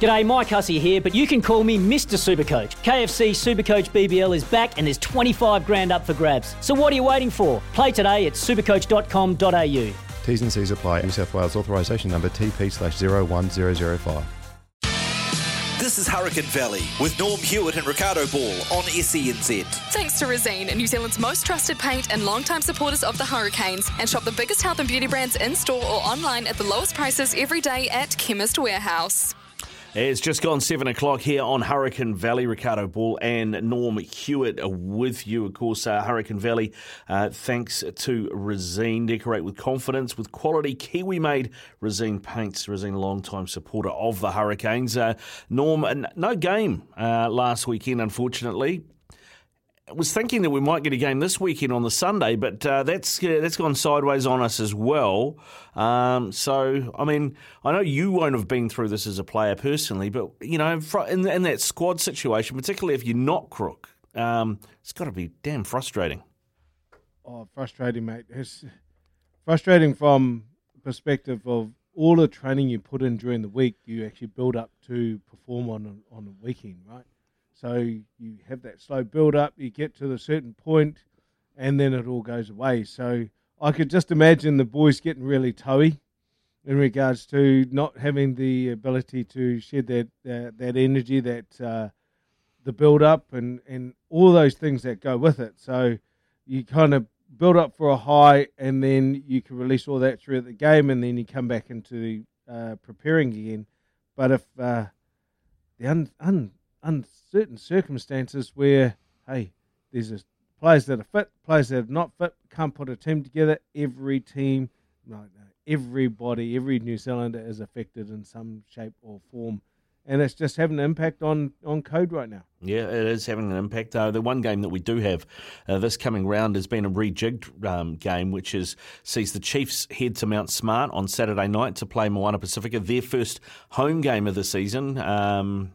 G'day, Mike Hussey here, but you can call me Mr. Supercoach. KFC Supercoach BBL is back and there's 25 grand up for grabs. So what are you waiting for? Play today at supercoach.com.au. T's and C's apply. New South Wales authorisation number TP slash 01005. This is Hurricane Valley with Norm Hewitt and Riccardo Ball on SENZ. Thanks to Resene, New Zealand's most trusted paint and long-time supporters of the Hurricanes. And shop the biggest health and beauty brands in store or online at the lowest prices every day at Chemist Warehouse. It's just gone seven o'clock here on Hurricane Valley. Riccardo Ball and Norm Hewitt are with you. Of course, uh, Hurricane Valley, uh, thanks to Resene. Decorate with confidence with quality Kiwi made Resene paints. Resene, long-time supporter of the Hurricanes. Uh, Norm, no game uh, last weekend, unfortunately was thinking that we might get a game this weekend on the Sunday, but uh, that's uh, that's gone sideways on us as well. Um, so, I mean, I know you won't have been through this as a player personally, but you know, in, in that squad situation, particularly if you're not crook, um, it's got to be damn frustrating. Oh, frustrating, mate. It's frustrating from perspective of all the training you put in during the week. You actually build up to perform on on a weekend, right? So you have that slow build up, you get to a certain point, and then it all goes away. So I could just imagine the boys getting really toey in regards to not having the ability to shed that that, that energy, that uh, the build up, and and all those things that go with it. So you kind of build up for a high, and then you can release all that throughout the game, and then you come back into the uh, preparing again. But if uh, the un, un, uncertain circumstances where, hey, there's a, players that are fit, players that are not fit, can't put a team together. Every team, no, everybody, every New Zealander is affected in some shape or form. And it's just having an impact on, on code right now. Yeah, it is having an impact. Uh, the one game that we do have uh, this coming round has been a rejigged um, game, which is sees the Chiefs head to Mount Smart on Saturday night to play Moana Pacifica, their first home game of the season. Um,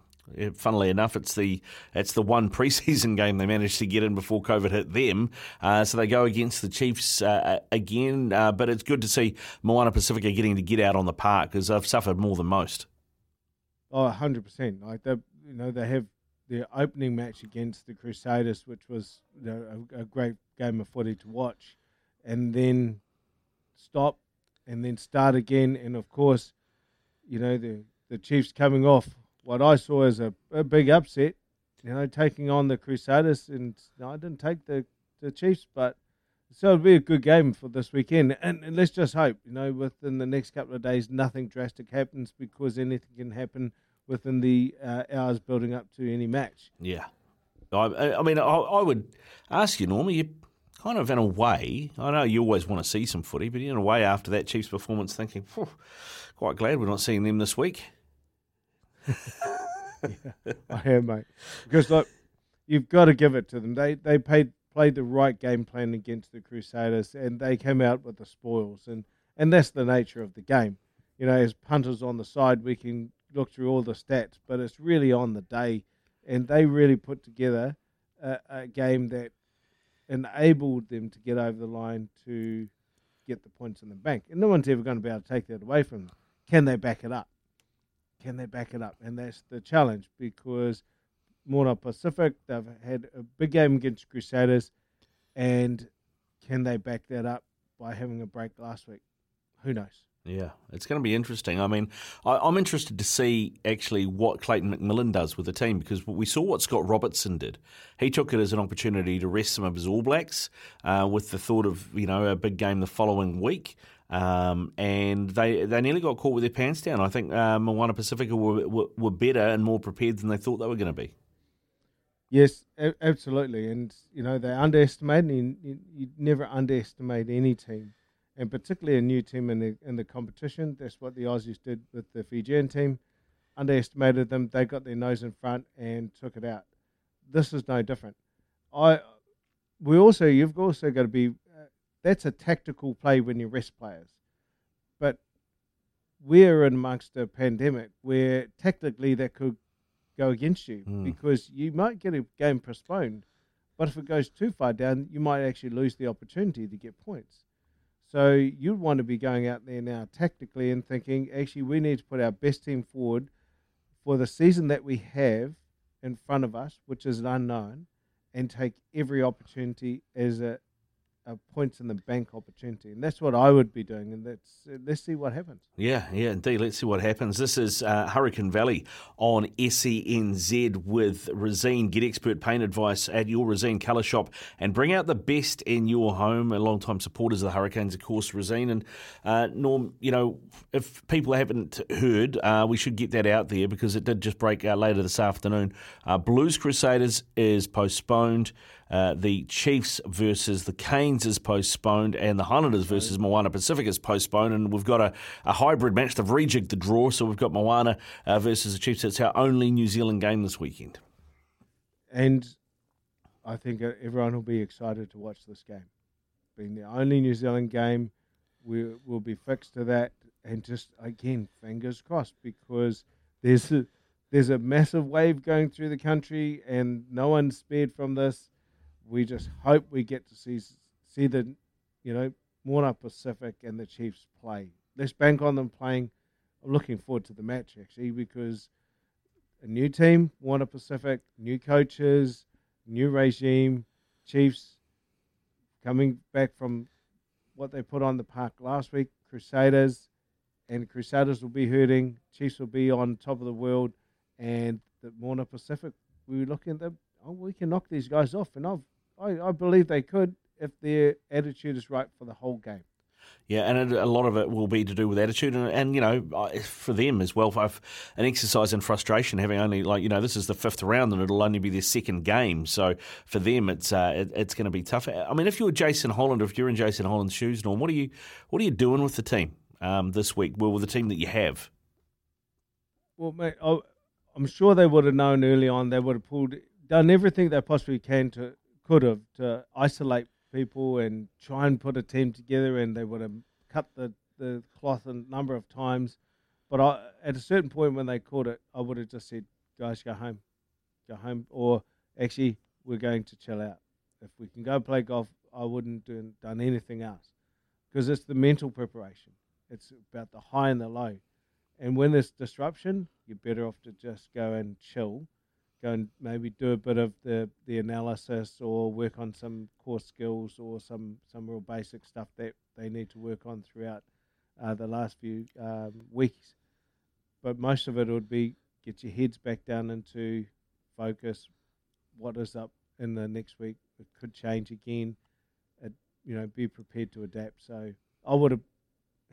funnily enough, it's the it's the one preseason game they managed to get in before COVID hit them. Uh, so they go against the Chiefs uh, again. Uh, but it's good to see Moana Pacifica getting to get out on the park because they've suffered more than most. Oh, 100 percent. Like they, you know, they have their opening match against the Crusaders, which was you know, a, a great game of footy to watch, and then stop, and then start again, and of course, you know the the Chiefs coming off what I saw as a, a big upset, you know, taking on the Crusaders. And you know, I didn't take the, the Chiefs, but so it'll be a good game for this weekend. And, and, let's just hope, you know, within the next couple of days, nothing drastic happens because anything can happen within the uh, hours building up to any match. Yeah. I, I mean, I, I, would ask you, Norma, you kind of in a way, I know you always want to see some footy, but in a way after that Chiefs performance, thinking, quite glad we're not seeing them this week yeah, I am, mate. Because look, you've got to give it to them. They they played played the right game plan against the Crusaders, and they came out with the spoils, and and that's the nature of the game. You know, as punters on the side, we can look through all the stats, but it's really on the day, and they really put together a, a game that enabled them to get over the line to get the points in the bank, and no one's ever going to be able to take that away from them. Can they back it up? Can they back it up? And that's the challenge because Moana Pacific, they've had a big game against Crusaders, and can they back that up by having a break last week? Who knows? Yeah, it's going to be interesting. I mean, I, am interested to see actually what Clayton McMillan does with the team because we saw what Scott Robertson did. He took it as an opportunity to rest some of his All Blacks uh, with the thought of you know a big game the following week. Um, and they they nearly got caught with their pants down. I think uh, Moana Pacifica were, were, were better and more prepared than they thought they were going to be. Yes, a- absolutely, and you know they underestimated. And you, you, never underestimate any team, and particularly a new team in the in the competition. That's what the Aussies did with the Fijian team, underestimated them. They got their nose in front and took it out. This is no different. I we also you've also got to be. That's a tactical play when you rest players, but we're in amongst a pandemic where technically that could go against you Mm. because you might get a game postponed, but if it goes too far down, you might actually lose the opportunity to get points. So you'd want to be going out there now tactically and thinking, actually, we need to put our best team forward for the season that we have in front of us, which is an unknown, and take every opportunity as a, a points in the bank opportunity. And that's what I would be doing. And that's let's see what happens. Yeah, yeah, indeed. Let's see what happens. This is uh, Hurricane Valley on SENZ with Resene. Get expert paint advice at your Resene colour shop and bring out the best in your home. A long-time supporters of the Hurricanes, of course, Resene. And uh, Norm, you know, if people haven't heard, uh, we should get that out there because it did just break out later this afternoon. Uh, Blues Crusaders is postponed. Uh, the Chiefs versus the Canes is postponed, and the Highlanders versus Moana Pacific is postponed. And we've got a, a hybrid match. They've rejigged the draw, so we've got Moana uh, versus the Chiefs. It's our only New Zealand game this weekend. And I think everyone will be excited to watch this game. Being the only New Zealand game, we will be fixed to that. And just again, fingers crossed, because there's a, there's a massive wave going through the country, and no one's spared from this. We just hope we get to see see the, you know, Moana Pacific and the Chiefs play. Let's bank on them playing. I'm looking forward to the match actually because a new team, Moana Pacific, new coaches, new regime, Chiefs coming back from what they put on the park last week, Crusaders, and Crusaders will be hurting. Chiefs will be on top of the world, and the Moana Pacific, we were looking at them. Oh, we can knock these guys off, and I've, I, I believe they could if their attitude is right for the whole game. Yeah, and a lot of it will be to do with attitude, and, and you know, for them as well, for an exercise in frustration, having only like you know, this is the fifth round, and it'll only be their second game. So for them, it's uh, it, it's going to be tough. I mean, if you're Jason Holland, or if you're in Jason Holland's shoes, Norm, what are you what are you doing with the team um, this week? Well, with the team that you have. Well, mate, I, I'm sure they would have known early on. They would have pulled, done everything they possibly can to could have to isolate people and try and put a team together, and they would have cut the, the cloth a number of times. But I, at a certain point when they caught it, I would have just said, guys, go home. Go home. Or actually, we're going to chill out. If we can go play golf, I wouldn't do done anything else. Because it's the mental preparation. It's about the high and the low. And when there's disruption, you're better off to just go and chill go and maybe do a bit of the, the analysis or work on some core skills or some, some real basic stuff that they need to work on throughout uh, the last few um, weeks. But most of it would be get your heads back down into focus. What is up in the next week? It could change again. It, you know, be prepared to adapt. So I would have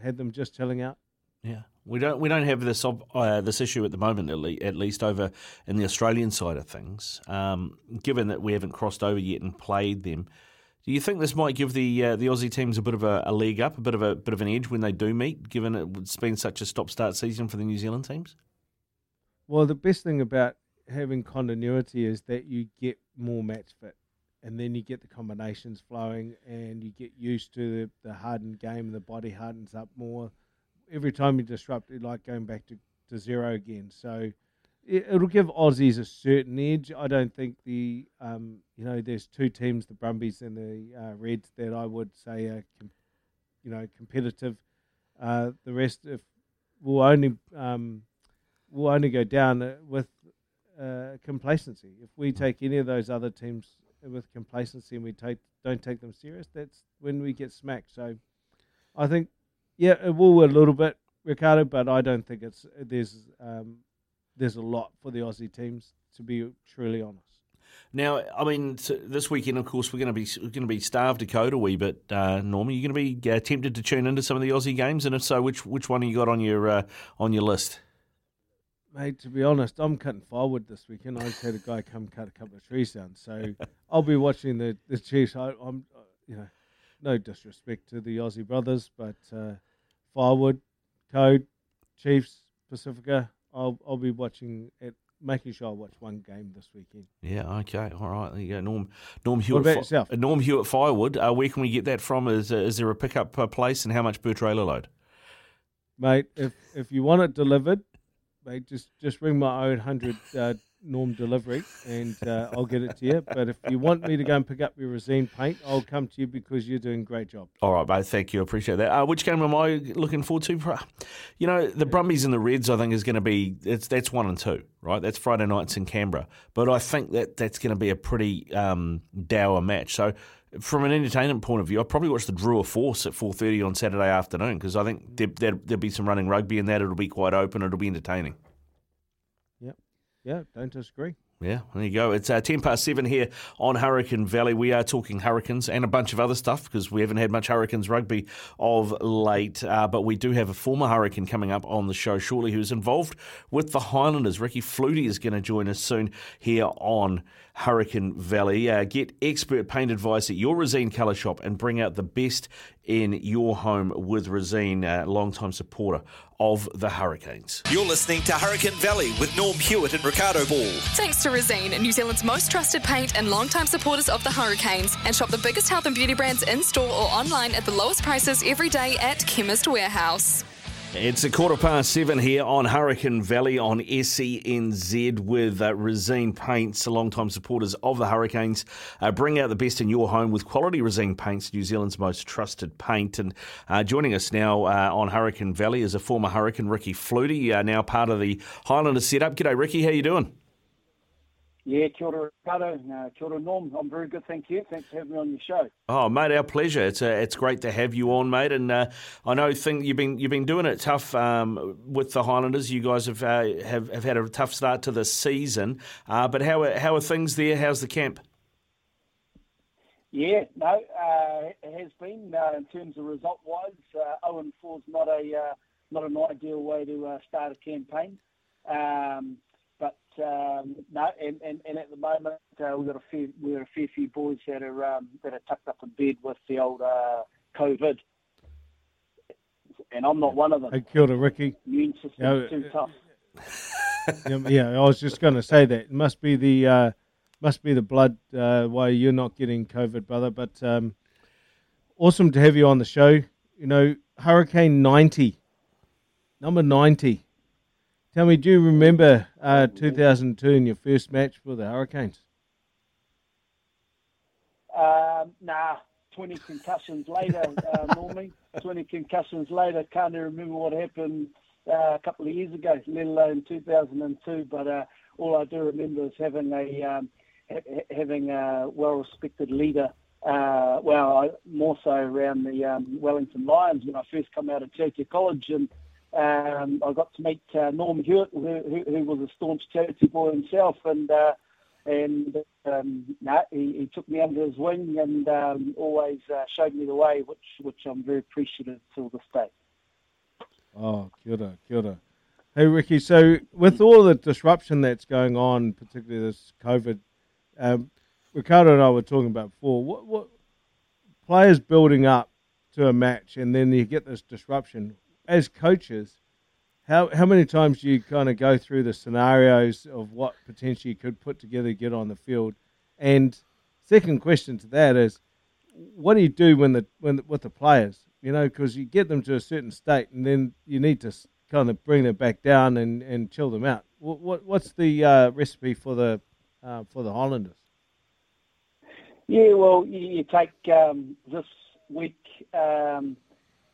had them just chilling out. Yeah, we don't we don't have this uh, this issue at the moment, at, le- at, least over in the Australian side of things. Um, given that we haven't crossed over yet and played them, do you think this might give the uh, the Aussie teams a bit of a, a, leg up, a bit of a bit of an edge when they do meet? Given it's been such a stop start season for the New Zealand teams. Well, the best thing about having continuity is that you get more match fit, and then you get the combinations flowing, and you get used to the, the hardened game, and the body hardens up more every time you disrupt it, like going back to, to zero again. So it, will give Aussies a certain edge. I don't think the um, you know there's two teams, the Brumbies and the uh, Reds, that I would say are com- you know competitive. Uh, the rest if will only um, will only go down with uh, complacency. If we take any of those other teams with complacency and we take don't take them serious, that's when we get smacked. So I think yeah, it will a little bit, Riccardo, but I don't think it's there's um, there's a lot for the Aussie teams to be truly honest. Now, I mean, this weekend, of course, we're going to be we're going to be starved to code a wee bit. Uh, Norman, you're going to be uh, tempted to tune into some of the Aussie games, and if so, which which one have you got on your uh, on your list? Mate, to be honest, I'm cutting firewood this weekend. I just had a guy come cut a couple of trees down, so I'll be watching the the Chiefs. I, am you know, no disrespect to the Aussie brothers, but uh, Firewood, Code, Chiefs, Pacifica. I'll I'll be watching it, making sure I watch one game this weekend. Yeah, okay, all right. There you go, Norm. Norm Hewitt. What about yourself? uh, Norm Hewitt Firewood. Uh, where can we get that from? Is uh, is there a pickup uh, place, and how much per trailer load? mate. If if you want it delivered, mate, just just ring my own hundred uh, norm delivery, and uh, I'll get it to you. But if you want me to go and pick up your resene paint, I'll come to you because you're doing a great job. All right, mate. Thank you. I appreciate that. Uh, which game am I looking forward to? You know, the Brumbies and the Reds. I think is going to be it's that's one and two, right? That's Friday nights in Canberra. But I think that that's going to be a pretty um, dour match. So. From an entertainment point of view, I probably watch the Drua Force at four thirty on Saturday afternoon because I think there, there, there'll be some running rugby in that. It'll be quite open. It'll be entertaining. Yeah, don't disagree. Yeah, there you go. It's uh, 10 past 7 here on Hurricane Valley. We are talking Hurricanes and a bunch of other stuff because we haven't had much Hurricanes rugby of late. Uh, but we do have a former Hurricane coming up on the show shortly who's involved with the Highlanders. Ricky Flutey is going to join us soon here on Hurricane Valley. Uh, get expert paint advice at your Resene colour shop and bring out the best in your home with Resene, uh, long-time supporter of the Hurricanes. You're listening to Hurricane Valley with Norm Hewitt and Riccardo Ball. Thanks to Resene, New Zealand's most trusted paint and longtime supporters of the Hurricanes. And shop the biggest health and beauty brands in store or online at the lowest prices every day at Chemist Warehouse. It's a quarter past seven here on Hurricane Valley on SENZ with uh, Resene Paints, longtime supporters of the Hurricanes. Uh, bring out the best in your home with quality Resene Paints, New Zealand's most trusted paint. And uh, joining us now uh, on Hurricane Valley is a former Hurricane, Ricky Flutey, uh, now part of the Highlanders setup. G'day, Ricky. How you doing? Yeah, kia ora, Riccardo. Uh, kia ora, Norm. I'm very good, thank you. Thanks for having me on your show. Oh, mate, our pleasure. It's uh, it's great to have you on, mate. And uh, I know think you've been you've been doing it tough um, with the Highlanders. You guys have, uh, have have had a tough start to the season. Uh, but how are, how are things there? How's the camp? Yeah, no, uh, it has been uh, in terms of result-wise. Uh, 0 and 4 is not a uh, not an ideal way to uh, start a campaign. Um, but um, no, and, and, and at the moment uh, we've got a few we've got a fair few boys that are um, that are tucked up in bed with the old uh, COVID, and I'm not one of them. Hey, kia ora, Ricky. Immune system Yeah, is too tough. yeah, I was just going to say that it must be the uh, must be the blood uh, why you're not getting COVID, brother. But um, awesome to have you on the show. You know, Hurricane ninety, number ninety. Tell me, do you remember uh, 2002 in your first match for the Hurricanes? Um, nah, 20 concussions later, uh, normally. 20 concussions later, can't even remember what happened uh, a couple of years ago, let alone 2002. But uh, all I do remember is having a um, ha- having a well-respected leader. Uh, well, I, more so around the um, Wellington Lions when I first come out of Churchill College, and um, I got to meet uh, Norm Hewitt, who, who, who was a staunch Churchill boy himself, and uh, and um, he, he took me under his wing and um, always uh, showed me the way, which which I'm very appreciative till this day. Oh, kia ora, kia ora. Hey, Ricky, so with all the disruption that's going on, particularly this COVID, um, Riccardo and I were talking about before, what, what players building up to a match and then you get this disruption, as coaches, how, how many times do you kind of go through the scenarios of what potentially you could put together, get on the field? And second question to that is, what do you do when the when with the players? You know, because you get them to a certain state, and then you need to kind of bring them back down and, and chill them out. What, what what's the uh, recipe for the uh, for the Highlanders? Yeah, well, you, you take um, this week um,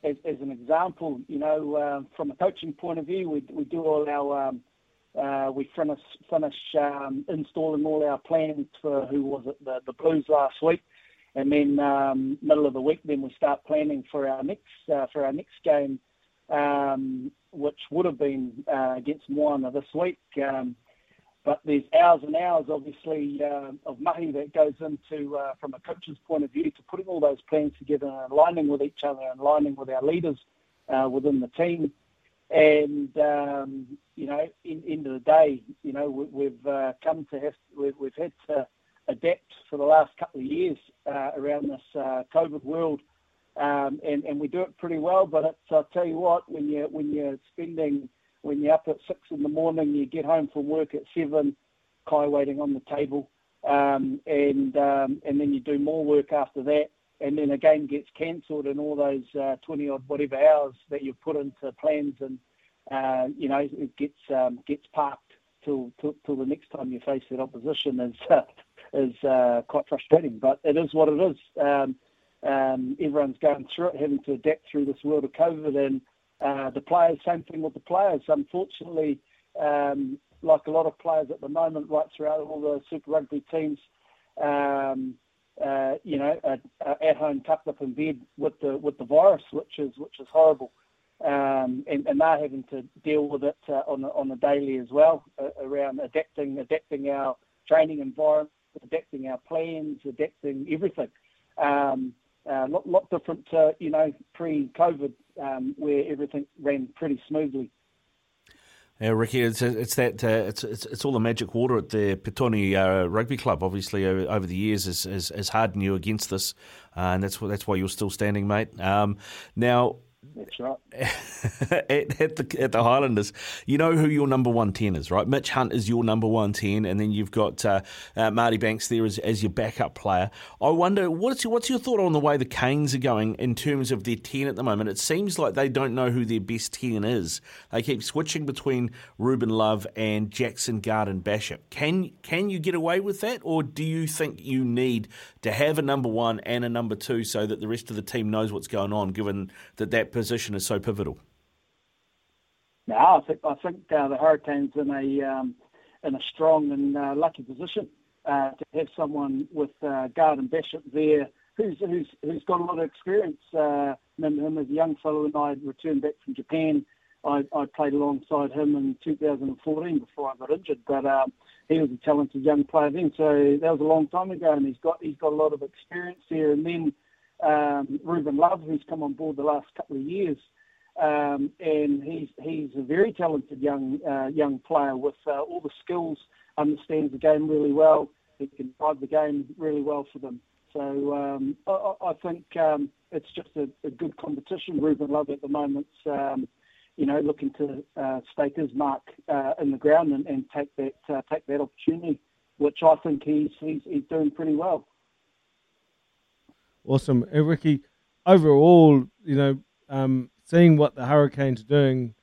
as, as an example. You know, um, from a coaching point of view, we, we do all our um, uh, we finish finish um, installing all our plans for who was it the, the Blues last week, and then um, middle of the week, then we start planning for our next uh, for our next game, um, which would have been uh, against Moana this week. Um, but there's hours and hours, obviously, uh, of mahi that goes into, uh, from a coach's point of view, to putting all those plans together and aligning with each other and aligning with our leaders uh, within the team. And um, you know, in end of the day, you know, we, we've uh, come to have we've, we've had to adapt for the last couple of years uh, around this uh, COVID world, um, and and we do it pretty well. But I'll tell you what, when you when you're spending when you're up at six in the morning, you get home from work at seven, kai waiting on the table, um, and um, and then you do more work after that, and then a game gets cancelled, and all those uh, twenty odd whatever hours that you've put into plans, and uh, you know it gets um, gets parked till, till till the next time you face that opposition is uh, is uh, quite frustrating. But it is what it is. Um, um, everyone's going through it, having to adapt through this world of COVID, and uh, the players, same thing with the players. Unfortunately, um, like a lot of players at the moment, right throughout all the Super Rugby teams, um, uh, you know, at home tucked up in bed with the with the virus, which is which is horrible, um, and, and they're having to deal with it uh, on on a daily as well, uh, around adapting adapting our training environment, adapting our plans, adapting everything. Um, uh, lot, lot different, uh, you know, pre-COVID, um, where everything ran pretty smoothly. Yeah, Ricky, it's it's that uh, it's, it's it's all the magic water at the Petone uh, Rugby Club. Obviously, over, the years, has, has, has hardened you against this, uh, and that's that's why you're still standing, mate. Um, now, that's right. at, at, the at the Highlanders, you know who your number one ten is, right? Mitch Hunt is your number one ten, and then you've got uh, uh, Marty Banks there as, as your backup player. I wonder what's your, what's your thought on the way the Canes are going in terms of their ten at the moment? It seems like they don't know who their best ten is. They keep switching between Ruben Love and Jackson Garden-Bachop. Can can you get away with that, or do you think you need to have a number one and a number two so that the rest of the team knows what's going on? Given that that position is so pivotal? No, I think I think uh, the Hurricanes in a um, in a strong and uh, lucky position uh, to have someone with uh, Garden-Bachop there, who's who's who's got a lot of experience. Uh, him, him as a young fellow, and I returned back from Japan. I, I played alongside him in 2014 before I got injured, but um, he was a talented young player then. So that was a long time ago, and he's got he's got a lot of experience there. And then um, Ruben Love, who's come on board the last couple of years, um, and he's he's a very talented young uh, young player with uh, all the skills, understands the game really well. He can drive the game really well for them. So um, I, I, think um, it's just a, a, good competition. Ruben Love at the moment, um, you know, looking to uh, stake his mark uh, in the ground and, and take that uh, take that opportunity, which I think he's he's, he's doing pretty well. Awesome. And Ricky, overall, you know, um, seeing what the Hurricanes are doing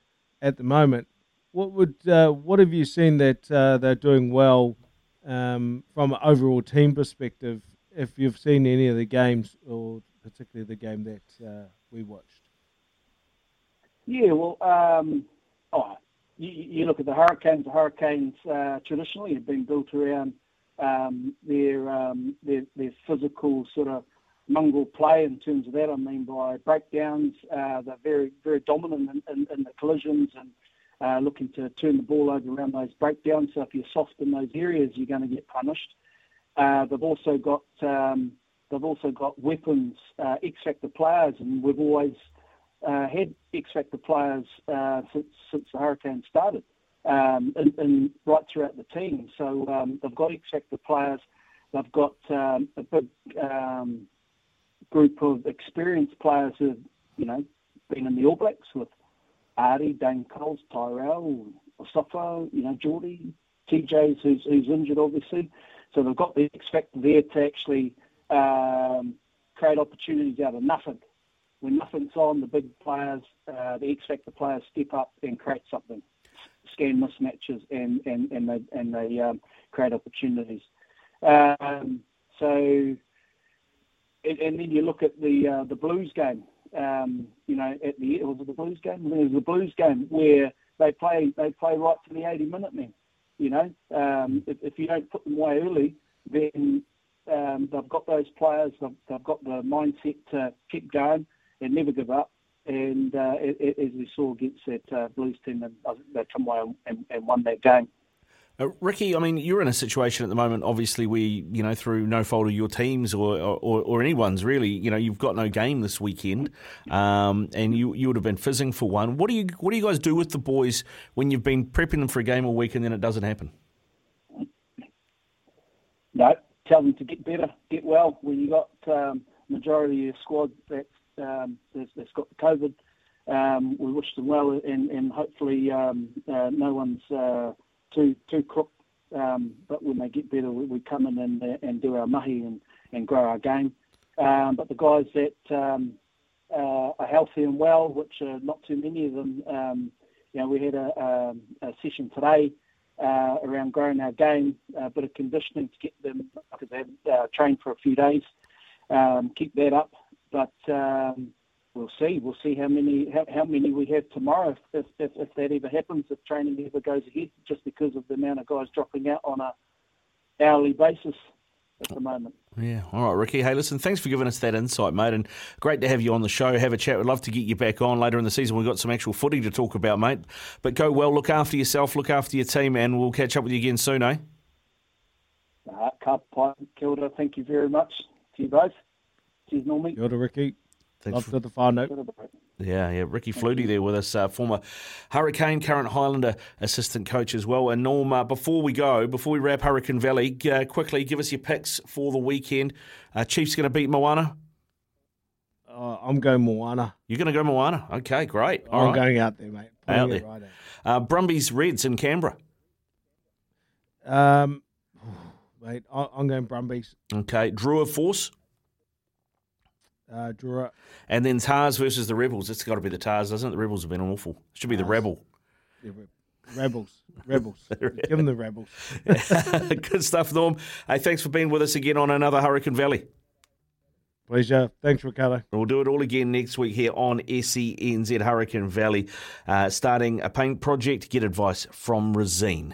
at the moment, what would uh, what have you seen that uh, they're doing well um, from an overall team perspective? If you've seen any of the games, or particularly the game that uh, we watched. Yeah, well, um, oh, you, you, look at the Hurricanes. The Hurricanes uh, traditionally have been built around um, their, um, their their physical sort of mongrel play in terms of that. I mean by breakdowns. Uh, they're very very dominant in, in, in the collisions and uh, looking to turn the ball over around those breakdowns. So if you're soft in those areas, you're going to get punished. Uh, they've also got um, they've also got weapons, uh, X factor players, and we've always uh, had X factor players uh, since since the hurricane started, um, and, and, right throughout the team. So um, they've got X factor players. They've got um, a big um, group of experienced players who've, you know, been in the All Blacks with Ardie, Dane Coles, Tyrell, Asafo, you know, Jordie, TJ's who's, who's injured obviously. So they've got the X factor there to actually um, create opportunities out of nothing. When nothing's on, the big players, uh, the X factor players step up and create something, scan mismatches, and and and they and they um, create opportunities. Um, so and, and then you look at the uh, the Blues game. Um, you know, at the was it the Blues game? It was the Blues game where they play they play right to the 80 minute men. You know, um, if, if you don't put them away early, then um, they've got those players. They've, they've got the mindset to keep going and never give up. And uh, as we saw against that uh, Blues team, and they come away and, and won that game. Uh, Ricky, I mean, you're in a situation at the moment, obviously, where, you know, through no fault of your teams or, or, or anyone's really, you know, you've got no game this weekend um, and you, you would have been fizzing for one. What do, you, what do you guys do with the boys when you've been prepping them for a game all week and then it doesn't happen? No, tell them to get better, get well. When you got um, majority of your squad that's, um, that's, that's got COVID um, we wish them well, and, and hopefully um, uh, no one's uh, too too crook. Um, but when they get better, we, we come in and, and do our mahi and, and grow our game. But the guys that uh, are healthy and well, which are not too many of them, um, you know, we had a, a, a session today uh, around growing our game, a bit of conditioning to get them because they haven't uh, trained for a few days. Um, keep that up, but um, we'll see. We'll see how many how, how many we have tomorrow if, if, if that ever happens, if training ever goes ahead, just because of the amount of guys dropping out on a hourly basis at the moment. Yeah. All right, Ricky. Hey, listen, thanks for giving us that insight, mate, and great to have you on the show. Have a chat. We'd love to get you back on later in the season. We've got some actual footy to talk about, mate. But go well, look after yourself, look after your team, and we'll catch up with you again soon, eh? Carp Kilda, thank you very much to you both. Cheers, Normie. Kia ora, Ricky. Thanks Love for- the whānau. Kia ora, bro. Yeah, yeah. Ricky Flutey there with us, uh, former Hurricane, current Highlander assistant coach as well. And Norm, uh, before we go, before we wrap Hurricane Valley, uh, quickly give us your picks for the weekend. Uh, Chiefs going to beat Moana. Uh, I'm going Moana. You're going to go Moana. Okay, great. All I'm right. going out there, mate. Out Putting it there. right out. Uh, Brumbies Reds in Canberra. Um, mate, I- I'm going Brumbies. Okay, Drua Force. Uh, Drua. And then Tahs versus the Rebels. It's got to be the Tahs, doesn't it? The Rebels have been awful. It should be the Rebel. Yeah, Rebels. Rebels. Give them the Rebels. Good stuff, Norm. Hey, thanks for being with us again on another Hurricane Valley. Pleasure. Thanks, Riccardo. We'll do it all again next week here on SENZ Hurricane Valley, uh, starting a paint project. Get advice from Resene.